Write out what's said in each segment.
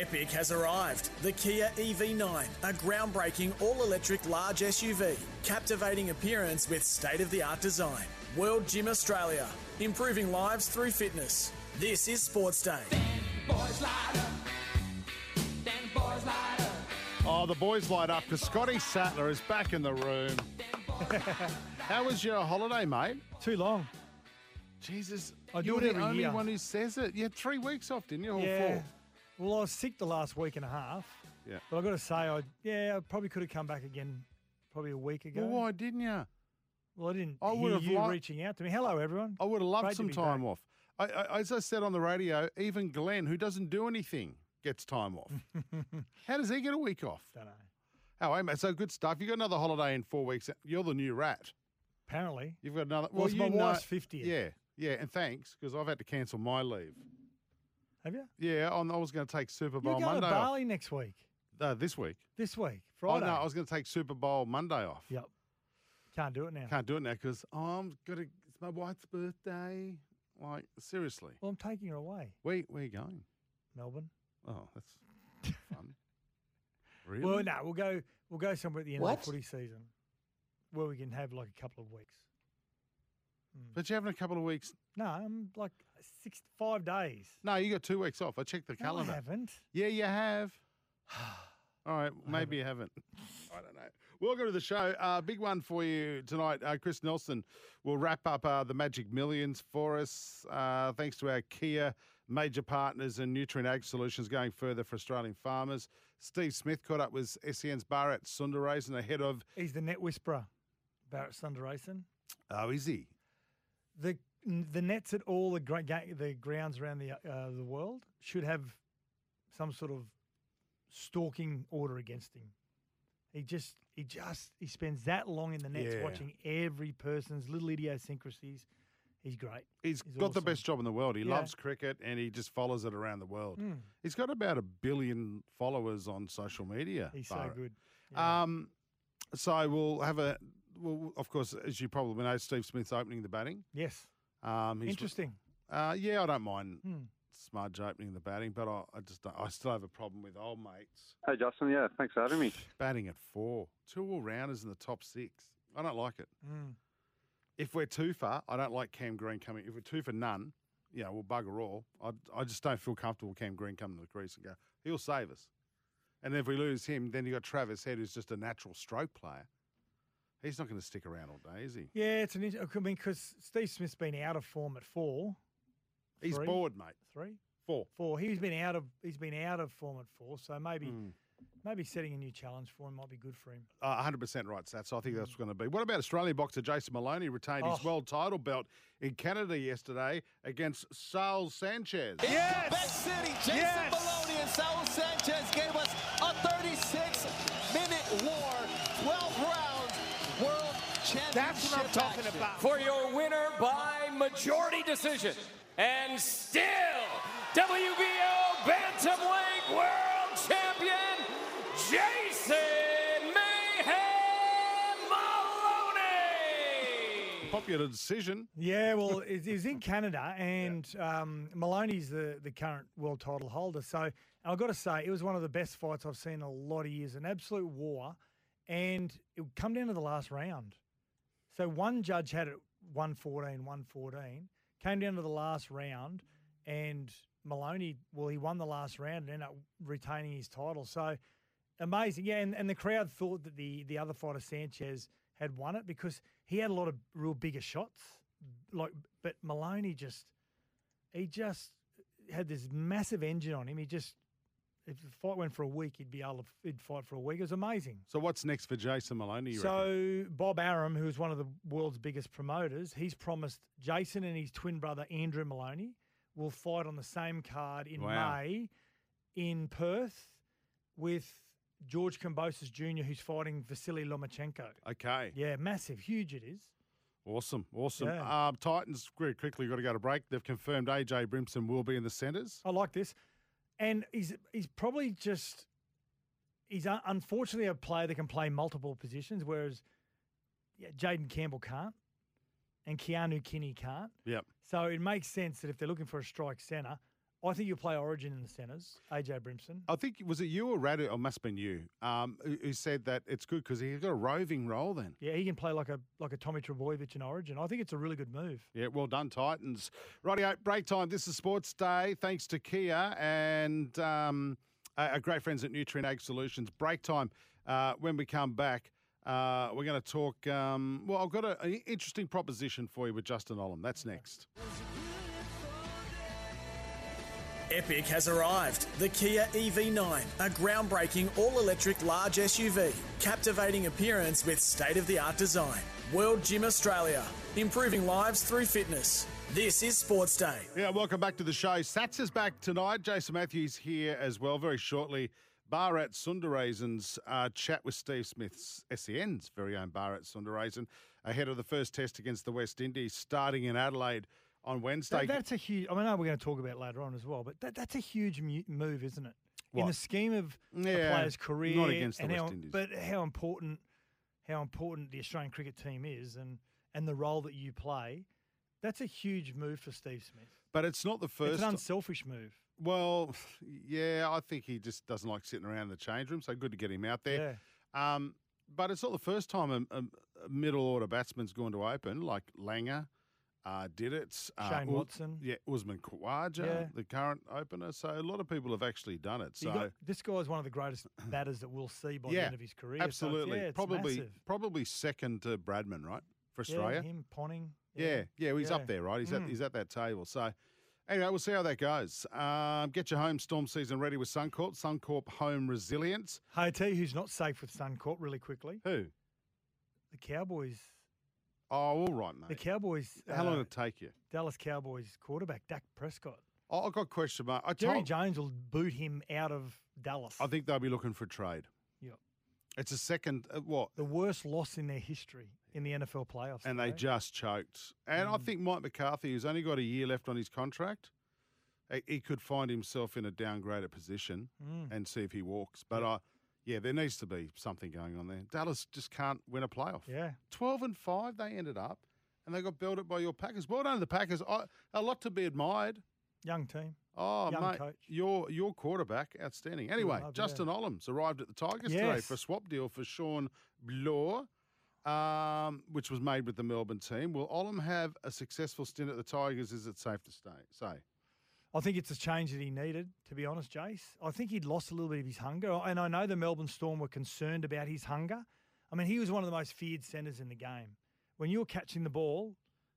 Epic has arrived. The Kia EV9, a groundbreaking all electric large SUV, captivating appearance with state of the art design. World Gym Australia, improving lives through fitness. This is Sports Day. Boys light up. Then boys light up. Oh, the boys light up because Scotty Sattler is back in the room. How was your holiday, mate? Too long. Jesus, I do you're it the every only year. one who says it. You had three weeks off, didn't you? Or yeah. four? Well, I was sick the last week and a half. Yeah. But I've got to say, I yeah, I probably could have come back again probably a week ago. Well, why didn't you? Well, I didn't I hear would have you reaching out to me. Hello, everyone. I would have loved Great to some be time back. off. I, I, as I said on the radio, even Glenn, who doesn't do anything, gets time off. How does he get a week off? Don't know. Oh, hey, mate, so good stuff. You got another holiday in four weeks. You're the new rat. Apparently. You've got another. Well, it's my you know- wife's 50th. Yeah, yeah, and thanks because I've had to cancel my leave. Have you? Yeah, on, I was going to take Super Bowl You're Bowl going to Monday off. Bali next week. Uh, this week. This week. Oh Friday. no, I was going to take Super Bowl Monday off. Yep. Can't do it now. Can't do it now because oh, I'm gonna. It's my wife's birthday. Like seriously, Well, I'm taking her away. where where you going? Melbourne. Oh, that's fun. Really? Well, no, we'll go. We'll go somewhere at the end What? of the footy season, where we can have like a couple of weeks. But you're having a couple of weeks. No, I'm like six, five days. No, you got two weeks off. I checked the No, I haven't. Yeah, you have. All right, maybe you haven't. I don't know. Welcome to the show. Uh, big one for you tonight. Uh, Chris Nelson will wrap up uh, the Magic Millions for us. Uh, thanks to our Kia major partners and Nutrient Ag Solutions going further for Australian farmers. Steve Smith caught up with SEN's Bharat Sundaresan ahead of. He's the net whisperer, Bharat Sundaresan. Oh, is he? The the nets at all the ga- the grounds around the uh, the world should have some sort of stalking order against him. He just he just he spends that long in the nets Yeah. watching every person's little idiosyncrasies. He's great. He's He's got the best job in the world. He Yeah. loves cricket and he just follows it around the world. Mm. He's got about a billion followers on social media. He's so Bharat. good. Um, so we'll have a. Well, of course, as you probably know, Steve Smith's opening the batting. Yes. Um, he's- Interesting. Uh, yeah, I don't mind Hmm. Smudge opening the batting, but I, I just don't, I still have a problem with old mates Hey, Justin. Yeah, thanks for having me. batting at four, two all rounders in the top six. I don't like it. Mm. If we're too far, I don't like Cam Green coming. If we're two for none, you know, we'll bugger all. I, I just don't feel comfortable with Cam Green coming to the crease and go, he'll save us. And if we lose him, then you've got Travis Head, who's just a natural stroke player. He's not going to stick around all day, is he? Yeah, it's an. int- I mean, because Steve Smith's been out of form at four. He's Three? bored, mate. Three, Four. four. He's been out of. He's been out of form at four. So maybe, Hmm. maybe setting a new challenge for him might be good for him. Uh, 100% right, Sats. I think that's going to be. What about Australian boxer Jason Moloney retained his Oh. world title belt in Canada yesterday against Saul Sanchez? Yes. Quebec City, Jason Yes. Moloney and Saul Sanchez gave us That's what I'm talking action. about. For your winner by majority decision. And still, WBO Bantamweight World Champion, Jason Mayhem Moloney. Popular decision. Yeah, well, it, it was in Canada, and um, Moloney's the, the current world title holder. So I've got to say, it was one of the best fights I've seen in a lot of years, an absolute war. And it would come down to the last round. So one judge had it 114, 114, came down to the last round, and Moloney, well, he won the last round and ended up retaining his title. So amazing. Yeah, and, and the crowd thought that the, the other fighter, Sanchez, had won it because he had a lot of real bigger shots. Like, but Moloney just, he just had this massive engine on him. He just, if the fight went for a week, he'd be able to he'd fight for a week. It was amazing. So what's next for Jason Moloney? You reckon? So Bob Arum, who's one of the world's biggest promoters, he's promised Jason and his twin brother Andrew Moloney will fight on the same card in Wow. May in Perth with George Kambosos Jr., who's fighting Vasily Lomachenko. Okay. Yeah, massive, huge it is. Awesome. Awesome. Yeah. Um, Titans, very quickly, got to go to break. They've confirmed AJ Brimson will be in the centres. I like this, and he's he's probably just he's un- unfortunately a player that can play multiple positions, whereas yeah, Jayden Campbell can't, and Keano Kini can't. Yep. So it makes sense that if they're looking for a strike centre, I think you'll play Origin in the centres. AJ Brimson. I think was it you or Radu? Or must have been you. Um, who who said that it's good because he's got a roving role. Then, Yeah, he can play like a like a Tommy Trbojevic in Origin. I think it's a really good move. yeah, well done, Titans. Rightio, break time. This is Sports Day. Thanks to Kia and um, our our great friends at Nutrient Ag Solutions. Break time. Uh, when we come back, uh, we're going to talk. Um, well, I've got an interesting proposition for you with Justin Olam. That's next. Epic has arrived. The Kia EV9, a groundbreaking all electric large SUV. Captivating appearance with state of the art design. World Gym Australia, improving lives through fitness. This is Sports Day. Yeah, welcome back to the show. Sats is back tonight. Jason Matthews here as well. Very shortly, Bharat Sundaresan's uh, chat with Steve Smith's SEN's very own Bharat Sundaresan ahead of the first test against the West Indies starting in Adelaide on Wednesday. That, that's a huge. I mean, I know we're going to talk about it later on as well, but that, that's a huge move, isn't it? In the scheme of a player's career, not against the West how, Indies. but how important, how important the Australian cricket team is, and and the role that you play. That's a huge move for Steve Smith. but it's not the It's first. an unselfish move. well, yeah, I think he just doesn't like sitting around in the change room, so good to get him out there. Yeah. Um, but it's not the first time a, a, a middle order batsman's gone to open, like Langer uh, did it. Uh, Shane Watson. Yeah, Usman Khawaja, Yeah. the current opener. So a lot of people have actually done it. So got- this is one of the greatest batters that we'll see by the end of his career. So absolutely. yeah, it's probably massive. probably second to Bradman, right, for Yeah, Australia. him, Ponting. Yeah, yeah, well, he's Yeah. up there, right? He's Mm. at he's at that table. So anyway, we'll see how that goes. Um, get your home storm season ready with Suncorp. Suncorp Home Resilience. Hey, I tell you who's not safe with Suncorp really quickly. Who? The Cowboys. Oh, all right, mate. The. Cowboys. How long uh, did it take you? Dallas Cowboys quarterback Dak Prescott. Oh, I got a question mark. I Jerry told, Jones will boot him out of Dallas. I think they'll be looking for a trade. Yep. It's a second. Uh, what? the worst loss in their history in the NFL playoffs. and they just choked. And I Mm. think Mike McCarthy, who's only got a year left on his contract, he, could find himself in a downgraded position Mm. and see if he walks. But I, yeah, there needs to be something going on there. Dallas just can't win a playoff. Yeah. Twelve and five, they ended up, and they got belted by your Packers. Well done, to the Packers. I, a lot to be admired. Young team. Oh, Young mate, coach. your your quarterback, outstanding. Anyway, love, yeah. Justin Olam's arrived at the Tigers today for a swap deal for Shawn Blore, um, which was made with the Melbourne team. Will Olam have a successful stint at the Tigers? Is it safe to stay, say? I think it's a change that he needed, to be honest, Jace. I think he'd lost a little bit of his hunger. And I know the Melbourne Storm were concerned about his hunger. I mean, he was one of the most feared centres in the game. When you were catching the ball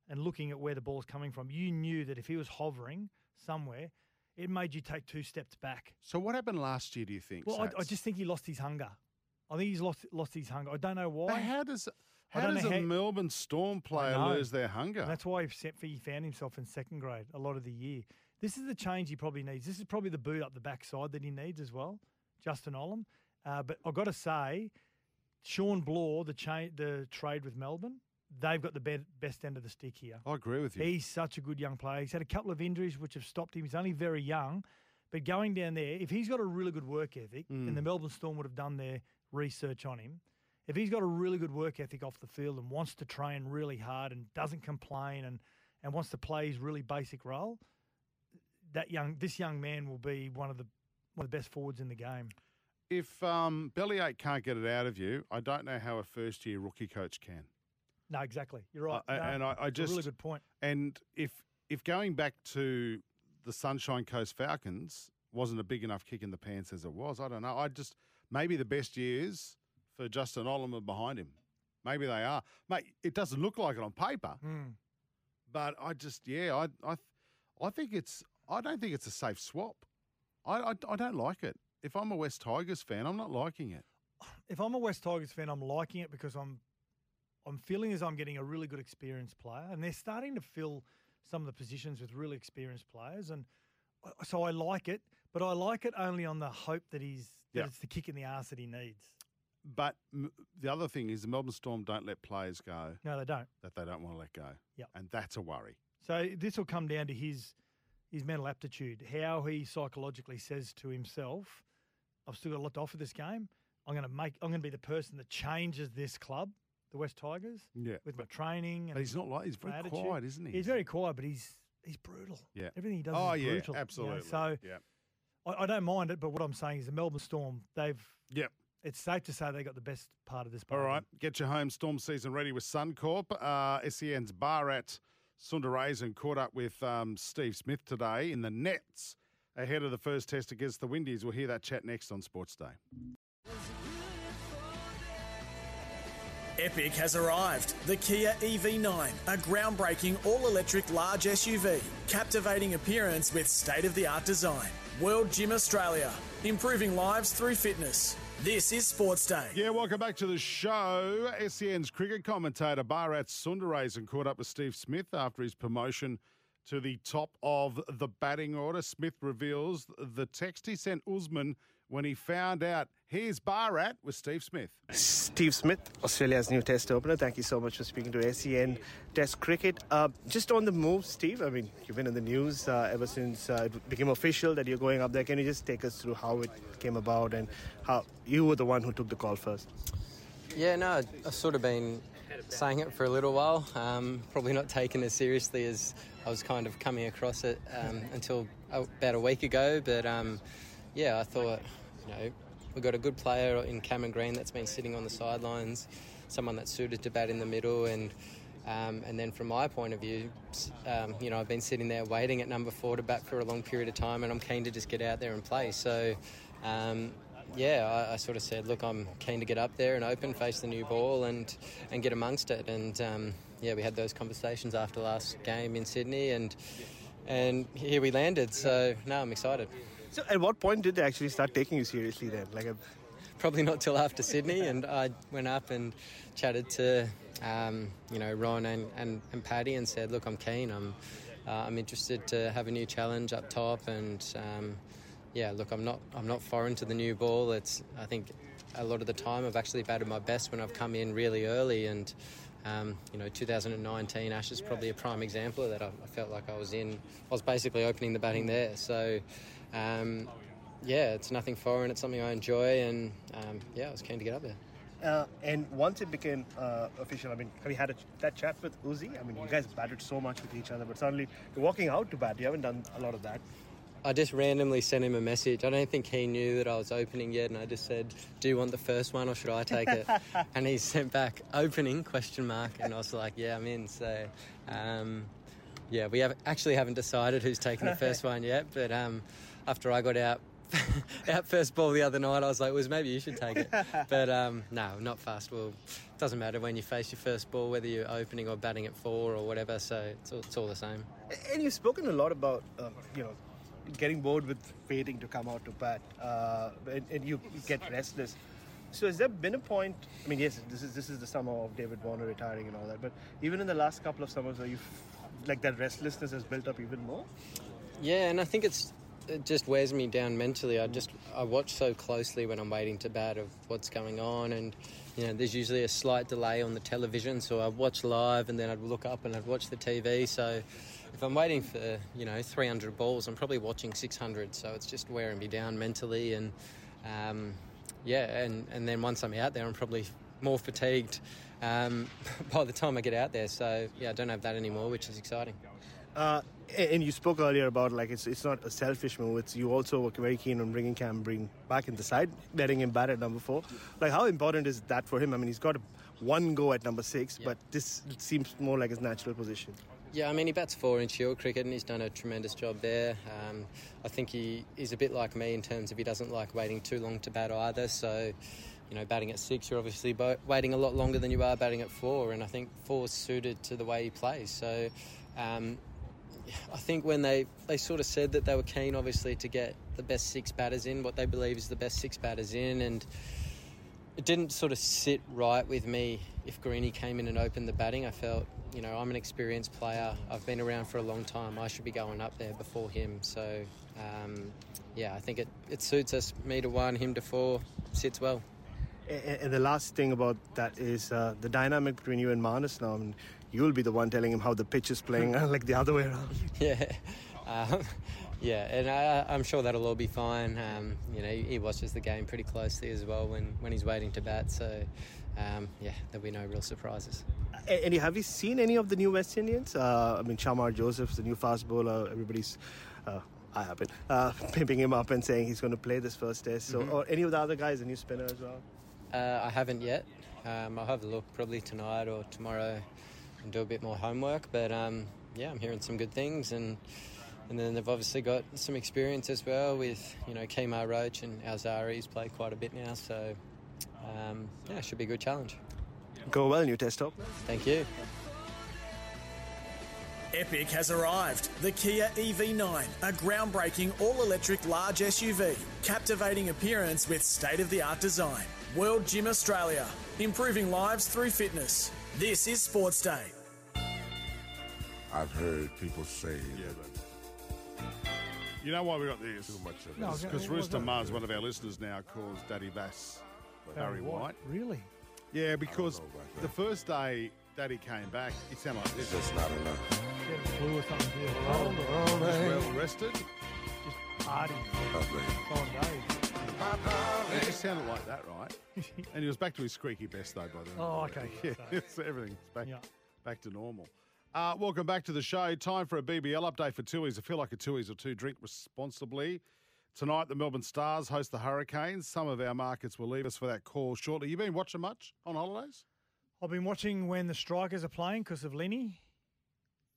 and looking at where the ball's coming from, you knew that if he was hovering somewhere, it made you take two steps back. So what happened last year? Do you think? Well, I, I just think he lost his hunger. I think he's lost lost his hunger. I don't know But why. how does I how don't does a how- Melbourne Storm player lose their hunger? And that's why he found himself in second grade a lot of the year. This is the change he probably needs. This is probably the boot up the backside that he needs as well, Justin Olam. Uh, but I've got to say, Shawn Blore, the cha- the trade with Melbourne, they've got the be- best end of the stick here. I agree with you. He's such a good young player. He's had a couple of injuries which have stopped him. He's only very young, but going down there, if he's got a really good work ethic, and the Melbourne Storm would have done their research on him, if he's got a really good work ethic off the field and wants to train really hard and doesn't complain and, and wants to play his really basic role, that young this young man will be one of the one of the best forwards in the game. if um, Bellyache can't get it out of you, I don't know how a first year rookie coach can. No, exactly. You're right. Uh, No, and I, I just really good point. And if if going back to the Sunshine Coast Falcons wasn't a big enough kick in the pants as it was, I don't know. I just maybe the best years for Justin are behind him. Maybe they are, mate. It doesn't look like it on paper, Mm. but I just yeah, I I I think it's I don't think it's a safe swap. I I, I don't like it. If I'm a West Tigers fan, I'm not liking it. if I'm a West Tigers fan, I'm liking it because I'm I'm feeling as I'm getting a really good experienced player, and they're starting to fill some of the positions with really experienced players, and so I like it. But I like it only on the hope that he's that Yeah. it's the kick in the ass that he needs. But m- the other thing is the Melbourne Storm don't let players go No, they don't. that they don't want to let go. Yep. and that's a worry. So this will come down to his his mental aptitude, how he psychologically says to himself, "I've still got a lot to offer this game. I'm going to make. I'm going to be the person that changes this club, the West Tigers, Yeah, with my training." And But he's not like he's very attitude. quiet, isn't he? He's very quiet, but he's he's brutal. Yeah. Everything he does Oh, is yeah, brutal. you know, absolutely. So yeah. I, I don't mind it, but what I'm saying is the Melbourne Storm, they've Yep. it's safe to say they got the best part of this. All bargain. right. Get your home storm season ready with Suncorp. Uh, SEN's Bharat Sundaresan caught up with um, Steve Smith today in the nets ahead of the first test against the Windies. We'll hear that chat next on Sports Day. Epic has arrived. The Kia EV9, a groundbreaking all electric large SUV. Captivating appearance with state of the art design. World Gym Australia, improving lives through fitness. This is Sports Day. Yeah, welcome back to the show. SEN's cricket commentator Bharat Sundaresan caught up with Steve Smith after his promotion to the top of the batting order. Smith reveals the text he sent Usman when he found out here's Bharat with Steve Smith. Steve Smith, Australia's new Test opener. Thank you so much for speaking to SEN Test Cricket. Uh, just on the move, Steve. I mean, you've been in the news uh, ever since uh, it became official that you're going up there. Can you just take us through how it came about and how you were the one who took the call first? Yeah, no, I've sort of been saying it for a little while. Um, probably not taken as seriously as I was kind of coming across it um, until about a week ago. But um, yeah, I thought, you know, we've got a good player in Cameron Green that's been sitting on the sidelines, someone that's suited to bat in the middle, and um, and then from my point of view, um, you know, I've been sitting there waiting at number four to bat for a long period of time, and I'm keen to just get out there and play. So. Um, yeah, I, I sort of said, look, I'm keen to get up there and open, face the new ball, and and get amongst it. And um, yeah, we had those conversations after last game in Sydney, and and here we landed. So now I'm excited. So, at what point did they actually start taking you seriously then? Like, a, Probably not till after Sydney, and I went up and chatted to um, you know Ron and, and, and Paddy and said, look, I'm keen. I'm uh, I'm interested to have a new challenge up top, and um, yeah, look, I'm not I'm not foreign to the new ball. It's I think a lot of the time I've actually batted my best when I've come in really early, and um, you know 2019 Ashes probably a prime example of that. I, I felt like I was in, I was basically opening the batting there. So. Um, yeah, it's nothing foreign. It's something I enjoy, and um, yeah, I was keen to get up there. uh, and once it became uh, official, I mean, have you had a, that chat with Uzi? I mean, you guys batted so much with each other, but suddenly you're walking out to bat. You haven't done a lot of that. I just randomly sent him a message. I don't think he knew that I was opening yet, and I just said, "Do you want the first one, or should I take it?" and he sent back "opening?" question mark, and I was like, "Yeah, I'm in." So, um, yeah, we have actually haven't decided who's taking the first one yet, but um, after I got out. out first ball the other night, I was like, "Was maybe you should take it," but um, no, not fast. Well, it doesn't matter when you face your first ball, whether you're opening or batting at four or whatever. So it's all, it's all the same. And you've spoken a lot about, um, you know, getting bored with waiting to come out to bat, uh, and, and you get restless. So has there been a point? I mean, yes, this is this is the summer of David Warner retiring and all that, but even in the last couple of summers, where you like that restlessness has built up even more. Yeah, and I think it's it just wears me down mentally. I just I watch so closely when I'm waiting to bat of what's going on, and you know, there's usually a slight delay on the television, so I watch live and then I'd look up and I'd watch the TV. So if I'm waiting for you know 300 balls, I'm probably watching 600. So it's just wearing me down mentally, and um, yeah, and and then once I'm out there, I'm probably more fatigued um, by the time I get out there. So yeah, I don't have that anymore, which is exciting. Uh, and you spoke earlier about like it's it's not a selfish move. It's you also were very keen on bringing Cam Green back in the side, letting him bat at number four. Like how important is that for him? I mean, he's got one go at number six, but this seems more like his natural position. Yeah, I mean, he bats four in Shield cricket and he's done a tremendous job there. Um, I think he is a bit like me in terms of he doesn't like waiting too long to bat either. So, you know, batting at six, you're obviously bo- waiting a lot longer than you are batting at four. And I think four's suited to the way he plays. So, um, I think when they, they sort of said that they were keen, obviously, to get the best six batters in, what they believe is the best six batters in. And it didn't sort of sit right with me if Greeny came in and opened the batting. I felt, you know, I'm an experienced player. I've been around for a long time. I should be going up there before him. So, um, yeah, I think it, it suits us. Me to one, him to four, sits well. And the last thing about that is uh, the dynamic between you and Manas now. I mean, you'll be the one telling him how the pitch is playing, like the other way around. Yeah. Um, yeah, and I, I'm sure that'll all be fine. Um, you know, he, he watches the game pretty closely as well when, when he's waiting to bat. So, um, yeah, there'll be no real surprises. And have you seen any of the new West Indians? Uh, I mean, Shamar Joseph's the new fast bowler. Everybody's, uh, I happen, uh, pimping him up and saying he's going to play this first test. So, or any of the other guys, the new spinner as well. Uh, I haven't yet. Um, I'll have a look probably tonight or tomorrow and do a bit more homework. But um, yeah, I'm hearing some good things, and and then they've obviously got some experience as well with you know Kemar Roach and Alzarri's played quite a bit now, so um, yeah, it should be a good challenge. Go well, new test top. Thank you. Epic has arrived. The Kia EV9, a groundbreaking all electric large SUV. Captivating appearance with state of the art design. World Gym Australia, improving lives through fitness. This is Sports Day. I've heard people say You know why we got this? too much of it. No, Because what Rooster? Mars, one of our listeners now, calls Daddy Bass Barry White. Really? Yeah, because know about that. the first day Daddy came back, he sounded like It's just not enough. Get a flu or something. Just well rested. Party. Lovely. Days. It just sounded like that, right? and he was back to his squeaky best, though, by the way. Oh, okay. Yeah, so everything's back, Yeah. back to normal. Uh, welcome back to the show. Time for a BBL update for Tooheys. I feel like a Tooheys or two. Drink responsibly. Tonight, the Melbourne Stars host the Hurricanes. Some of our markets will leave us for that call shortly. You been watching much on holidays? I've been watching when the strikers are playing because of Lenny.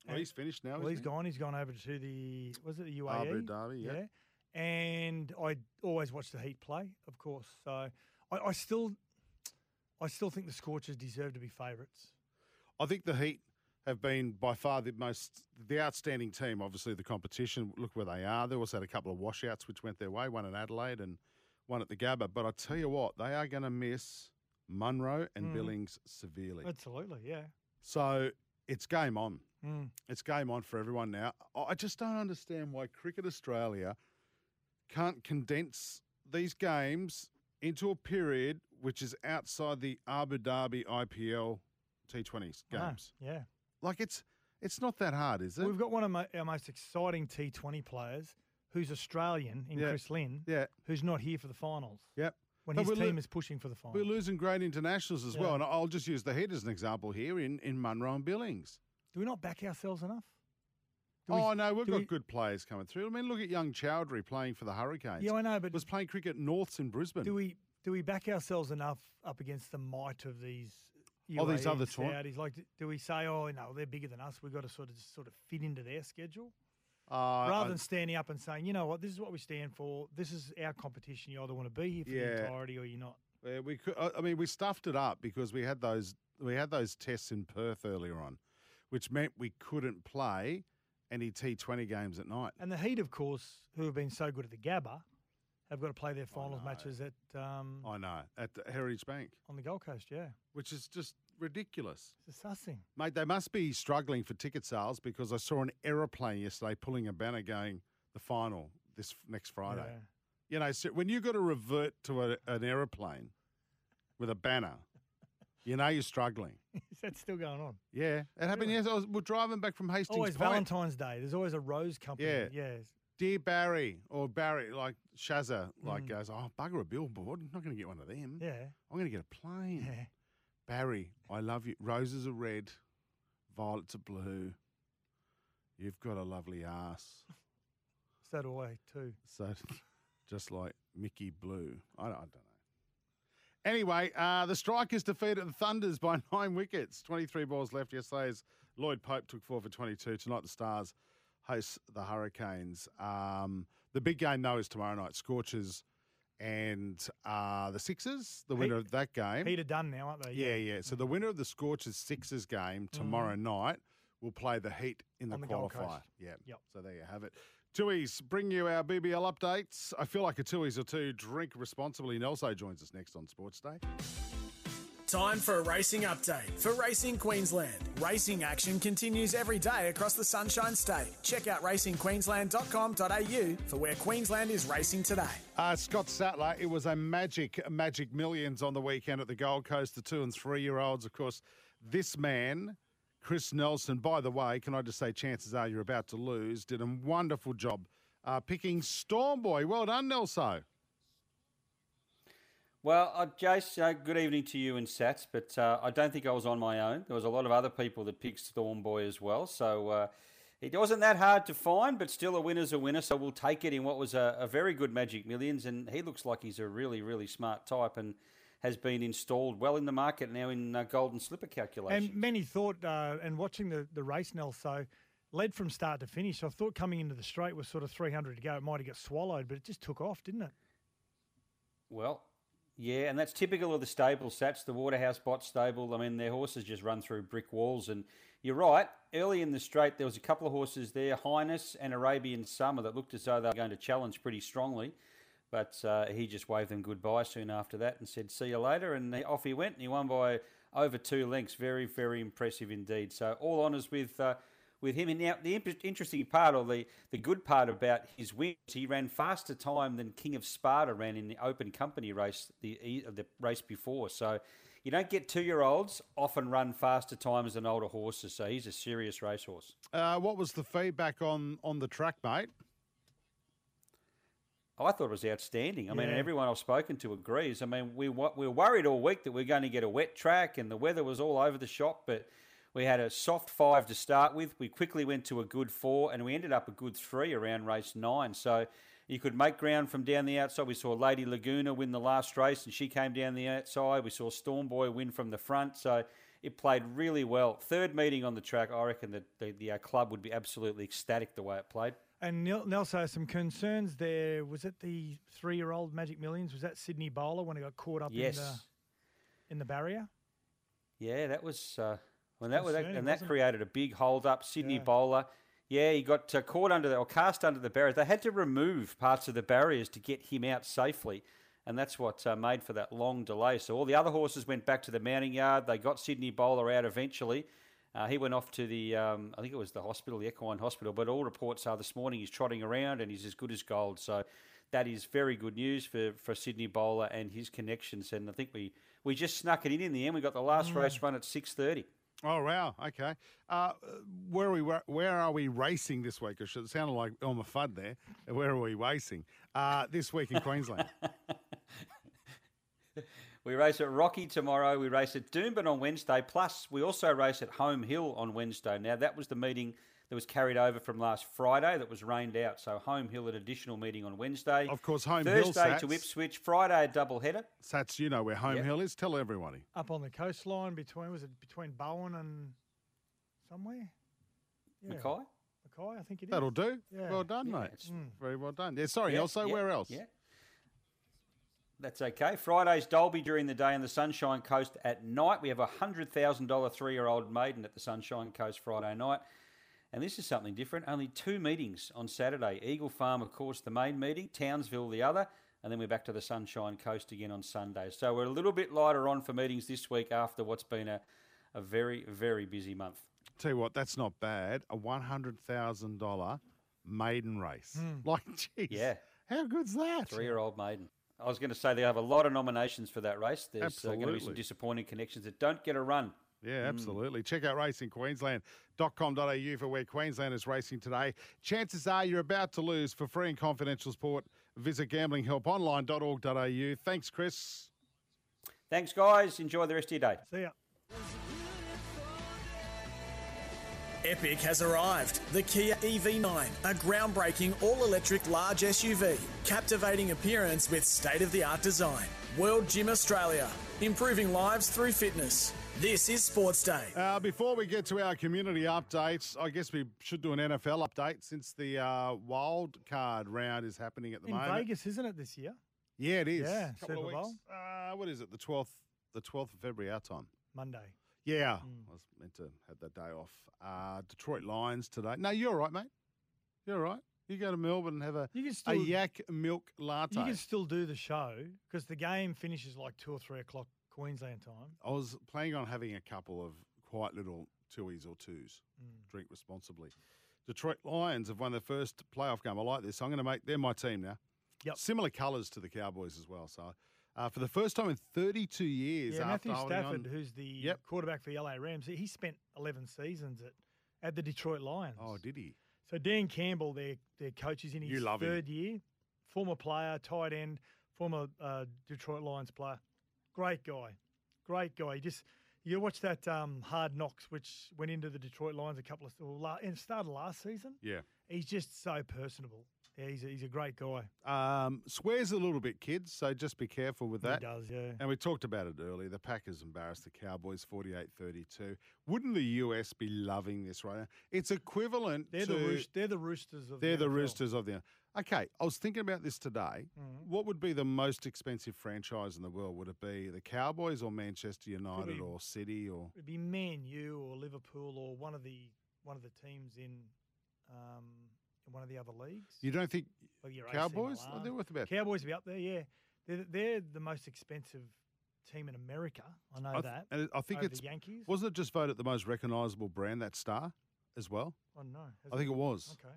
Well, he's finished now. Well, he's he? gone. He's gone over to the was it the UAE? Abu Dhabi, yeah. And I always watch the Heat play, of course. So I, I still, I still think the Scorchers deserve to be favourites. I think the Heat have been by far the most, the outstanding team. Obviously, the competition. Look where they are. They also had a couple of washouts which went their way. One in Adelaide and one at the Gabba. But I tell you what, they are going to miss Munro and Mm. Billings severely. Absolutely, yeah. So it's game on. Mm. It's game on for everyone now. I just don't understand why Cricket Australia can't condense these games into a period which is outside the Abu Dhabi IPL T20s I know, games. yeah. Like it's it's not that hard, is it? We've got one of mo- our most exciting T20 players who's Australian in Yeah. Chris Lynn, yeah, who's not here for the finals yep. When But his we're lo- team is pushing for the finals. We're losing great internationals as well, and I'll just use the head as an example here in in Munro and Billings. Do we not back ourselves enough? We- oh no, we've got we- good players coming through. I mean, look at young Chaudhary playing for the Hurricanes. Yeah, I know, but was playing cricket Norths in Brisbane. do we do we back ourselves enough up against the might of these? Oh, these other and tour- Like, do- we say, oh no, they're bigger than us? We've got to sort of just sort of fit into their schedule, Uh, rather than standing up and saying, you know what, this is what we stand for. This is our competition. You either want to be here for Yeah. the entirety or you're not. Yeah, we could. I I mean, we stuffed it up because we had those we had those tests in Perth earlier on, which meant we couldn't play any T Twenty games at night. And the Heat, of course, who have been so good at the Gabba, have got to play their finals matches at um, I know at the Heritage Bank, on the Gold Coast. Yeah, which is just ridiculous, it's disgusting. mate. They must be struggling for ticket sales because I saw an aeroplane yesterday pulling a banner going the final this f- next Friday. Yeah. You know, so when you got to revert to a, an aeroplane with a banner, you know you're struggling. Is that still going on? Yeah, it happened. Really? Yes, I was, we're driving back from Hastings Always Point. Valentine's Day. There's always a rose company. Yeah. yeah. Dear Barry or Barry, like Shazza, like Mm. goes, oh bugger a billboard. I'm not going to get one of them. Yeah. I'm going to get a plane. Yeah. Barry, I love you. Roses are red, violets are blue. You've got a lovely ass. So do I too. So, just like Mickey Blue. I don't, I don't know. Anyway, uh, the Strikers defeated the Thunders by nine wickets. 23 balls left yesterday as Lloyd Pope took four for 22. Tonight, the Stars host the Hurricanes. Um, the big game, though, is tomorrow night. Scorchers and uh, the Sixers, the winner Heat- of that game. Heat are done now, aren't they? Yeah, yeah. So the winner of the Scorchers Sixers game tomorrow night will play the Heat in the Mm. The qualifier. Yeah. Yep. So there you have it. Tooheys bring you our BBL updates. I feel like a Tooheys or two. Drink responsibly. Nelso joins us next on Sports Day. Time for a racing update for Racing Queensland. Racing action continues every day across the Sunshine State. Check out racingqueensland.com.au for where Queensland is racing today. Uh, Scott Sattler, it was a magic, magic millions on the weekend at the Gold Coast. The two and three year olds, of course. This man, Chris Nelson, by the way, can I just say, chances are you're about to lose, did a wonderful job uh, picking Storm Boy. Well done, Nelso. Well, uh, Jace, uh, good evening to you and Sats, but uh, I don't think I was on my own. There was a lot of other people that picked Storm Boy as well, so uh, it wasn't that hard to find, but still a winner's a winner, so we'll take it in what was a, a very good Magic Millions, and he looks like he's a really, really smart type and has been installed well in the market now in uh, Golden Slipper calculations. And many thought, uh, and watching the, the race, Nell, so led from start to finish. I thought coming into the straight was sort of 300 to go. It might have got swallowed, but it just took off, didn't it? Well, yeah, and that's typical of the stable sats, the Waterhouse Bott stable. I mean, their horses just run through brick walls. And you're right, early in the straight, there was a couple of horses there, Highness and Arabian Summer, that looked as though they were going to challenge pretty strongly. But uh, he just waved them goodbye soon after that and said, see you later. And off he went, and he won by over two lengths. Very, very impressive indeed. So all honours with. Uh, with him. And now the interesting part, or the, the good part about his wins, he ran faster time than King of Sparta ran in the Open Company race the the race before. So you don't get two year olds often run faster times than older horses. So he's a serious racehorse. Uh, what was the feedback on on the track, mate? I thought it was outstanding. I mean, everyone I've spoken to agrees. I mean, we we were worried all week that we are going to get a wet track and the weather was all over the shop, but we had a soft five to start with. We quickly went to a good four, and we ended up a good three around race nine. So you could make ground from down the outside. We saw Lady Laguna win the last race, and she came down the outside. We saw Storm Boy win from the front. So it played really well. Third meeting on the track, I reckon that the, the uh, club would be absolutely ecstatic the way it played. And Nel- Nelson has some concerns there. Was it the three-year-old Magic Millions? Was that Sydney Bowler when he got caught up Yes. in the in the barrier? Yeah, that was uh, when that was and that created a big hold up. Sydney Yeah. bowler, yeah, he got uh, caught under the or cast under the barriers. They had to remove parts of the barriers to get him out safely, and that's what uh, made for that long delay. So all the other horses went back to the mounting yard. They got Sydney bowler out eventually. Uh, he went off to the, um, I think it was the hospital, the equine hospital. But all reports are this morning he's trotting around and he's as good as gold. So that is very good news for, for Sydney Bowler and his connections. And I think we, we just snuck it in in the end. We got the last Mm. race run at six thirty. Oh wow, okay. Uh, where are we? Where, are we racing this week? It it sounded like Elmer Fudd there. Where are we racing uh, this week in Queensland? We race at Rocky tomorrow. We race at Doomben on Wednesday. Plus, we also race at Home Hill on Wednesday. Now, that was the meeting that was carried over from last Friday that was rained out. So, Home Hill, an additional meeting on Wednesday. Of course, Home Hill, Thursday to Ipswich. Friday, a double header. Sats, you know where Home Yep. Hill is. Tell everybody. Up on the coastline between was it between Bowen and somewhere? Yeah. Mackay. Mackay, I think it is. That'll do. Yeah. Well done, Yeah, mate. it's- hmm. Very well done. Yeah, sorry, Yeah, Elso. yeah, Where else? Yeah. That's okay. Friday's Dalby during the day on the Sunshine Coast at night. We have a $100,000 three year old maiden at the Sunshine Coast Friday night. And this is something different. Only two meetings on Saturday. Eagle Farm, of course, the main meeting, Townsville, the other. And then we're back to the Sunshine Coast again on Sunday. So we're a little bit lighter on for meetings this week after what's been a, a very, very busy month. Tell you what, that's not bad. A one hundred thousand dollar maiden race. Hmm. Like, geez, Yeah. how good's that? Three year old maiden. I was going to say they have a lot of nominations for that race. There's uh, going to be some disappointing connections that don't get a run. Yeah, mm. absolutely. Check out racingqueensland.com.au for where Queensland is racing today. Chances are you're about to lose. For free and confidential support. visit gamblinghelponline.org.au. Thanks, Chris. Thanks, guys. Enjoy the rest of your day. See ya. Epic has arrived. The Kia EV9, a groundbreaking all electric large SUV. Captivating appearance with state of the art design. World Gym Australia, improving lives through fitness. This is Sports Day. Uh, before we get to our community updates, I guess we should do an NFL update since the uh, wild card round is happening at the moment. In moment. Vegas, isn't it this year? Yeah, it is. Yeah, Couple of Super Bowl. weeks. Uh, what is it? The twelfth. The twelfth of February, our time. Monday. Yeah, Hmm. I was meant to have that day off. Uh, Detroit Lions today. No, you're all right, mate. You're all right. You go to Melbourne and have a, You can a yak milk latte. you can still do the show because the game finishes like two or three o'clock Queensland time. I was planning on having a couple of quite little Tooheys or twos. Mm. Drink responsibly. Detroit Lions have won their first playoff game. I like this. I'm going to make they're my team now. Yep. Similar colours to the Cowboys as well. So uh, for the first time in 32 years, Yeah, after Matthew Stafford, on- who's the Yep. quarterback for the LA Rams, he spent 11 seasons at, at the Detroit Lions. Oh, did he? So Dan Campbell, their their coach, is in his love him. third year. Former player, tight end, former uh, Detroit Lions player. Great guy, great guy. He just you watch that um, Hard Knocks, which went into the Detroit Lions a couple of well, and started last season. Yeah. He's just so personable. Yeah, he's a, he's a great guy. Um, swears a little bit, kids, so just be careful with that. He does, yeah. And we talked about it earlier. The Packers embarrassed the Cowboys 48 32. Wouldn't the US be loving this right now? It's equivalent They're to. the roost, they're the roosters of they're the NFL. roosters of the. Okay, I was thinking about this today. Mhm. What would be the most expensive franchise in the world? Would it be the Cowboys or Manchester United Probably- or City or. It'd be Man U or Liverpool or one of the one of the teams in um, in one of the other leagues. You don't think Cowboys? Oh, they're worth about. Cowboys will be up there, yeah. They're, they're the most expensive team in America. I know I th- that. and I think it's the Yankees. Wasn't it just voted the most recognisable brand that star as well? Know. Has I think it was. Okay.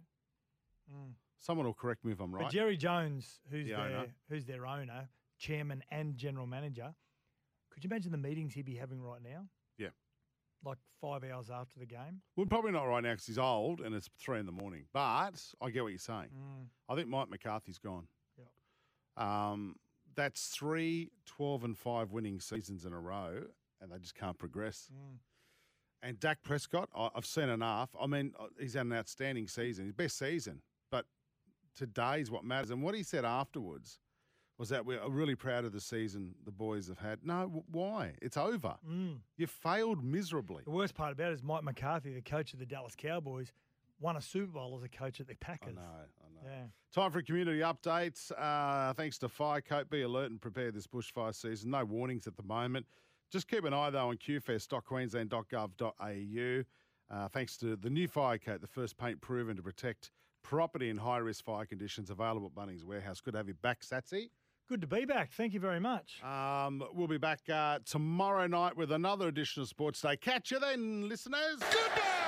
Mm. Someone will correct me if I'm right. But Jerry Jones, who's The their owner. who's their owner, chairman and general manager, could you imagine the meetings he'd be having right now? Yeah. Like five hours after the game. Well, probably not right now because he's old and it's three in the morning. But I get what you're saying. Mm. I think Mike McCarthy's gone. Yep. Um, that's three 12 and 5 winning seasons in a row, and they just can't progress. Mm. And Dak Prescott, I, I've seen enough. I mean, uh, he's had an outstanding season, his best season. Today's what matters. And what he said afterwards was that we're really proud of the season the boys have had. No, w- why? It's over. Mm. You failed miserably. The worst part about it is Mike McCarthy, the coach of the Dallas Cowboys, won a Super Bowl as a coach at the Packers. I know, I know. Yeah. Time for a community update. Uh, thanks to Firecoat. Be alert and prepare this bushfire season. No warnings at the moment. Just keep an eye, though, on qfest.queensland.gov.au. Uh, thanks to the new Firecoat, the first paint proven to protect property in high risk fire conditions, available at Bunnings Warehouse. Good to have you back, Satsy. Good to be back. Thank you very much. Um, we'll be back uh, tomorrow night with another edition of Sports Day. Catch you then, listeners. Goodbye.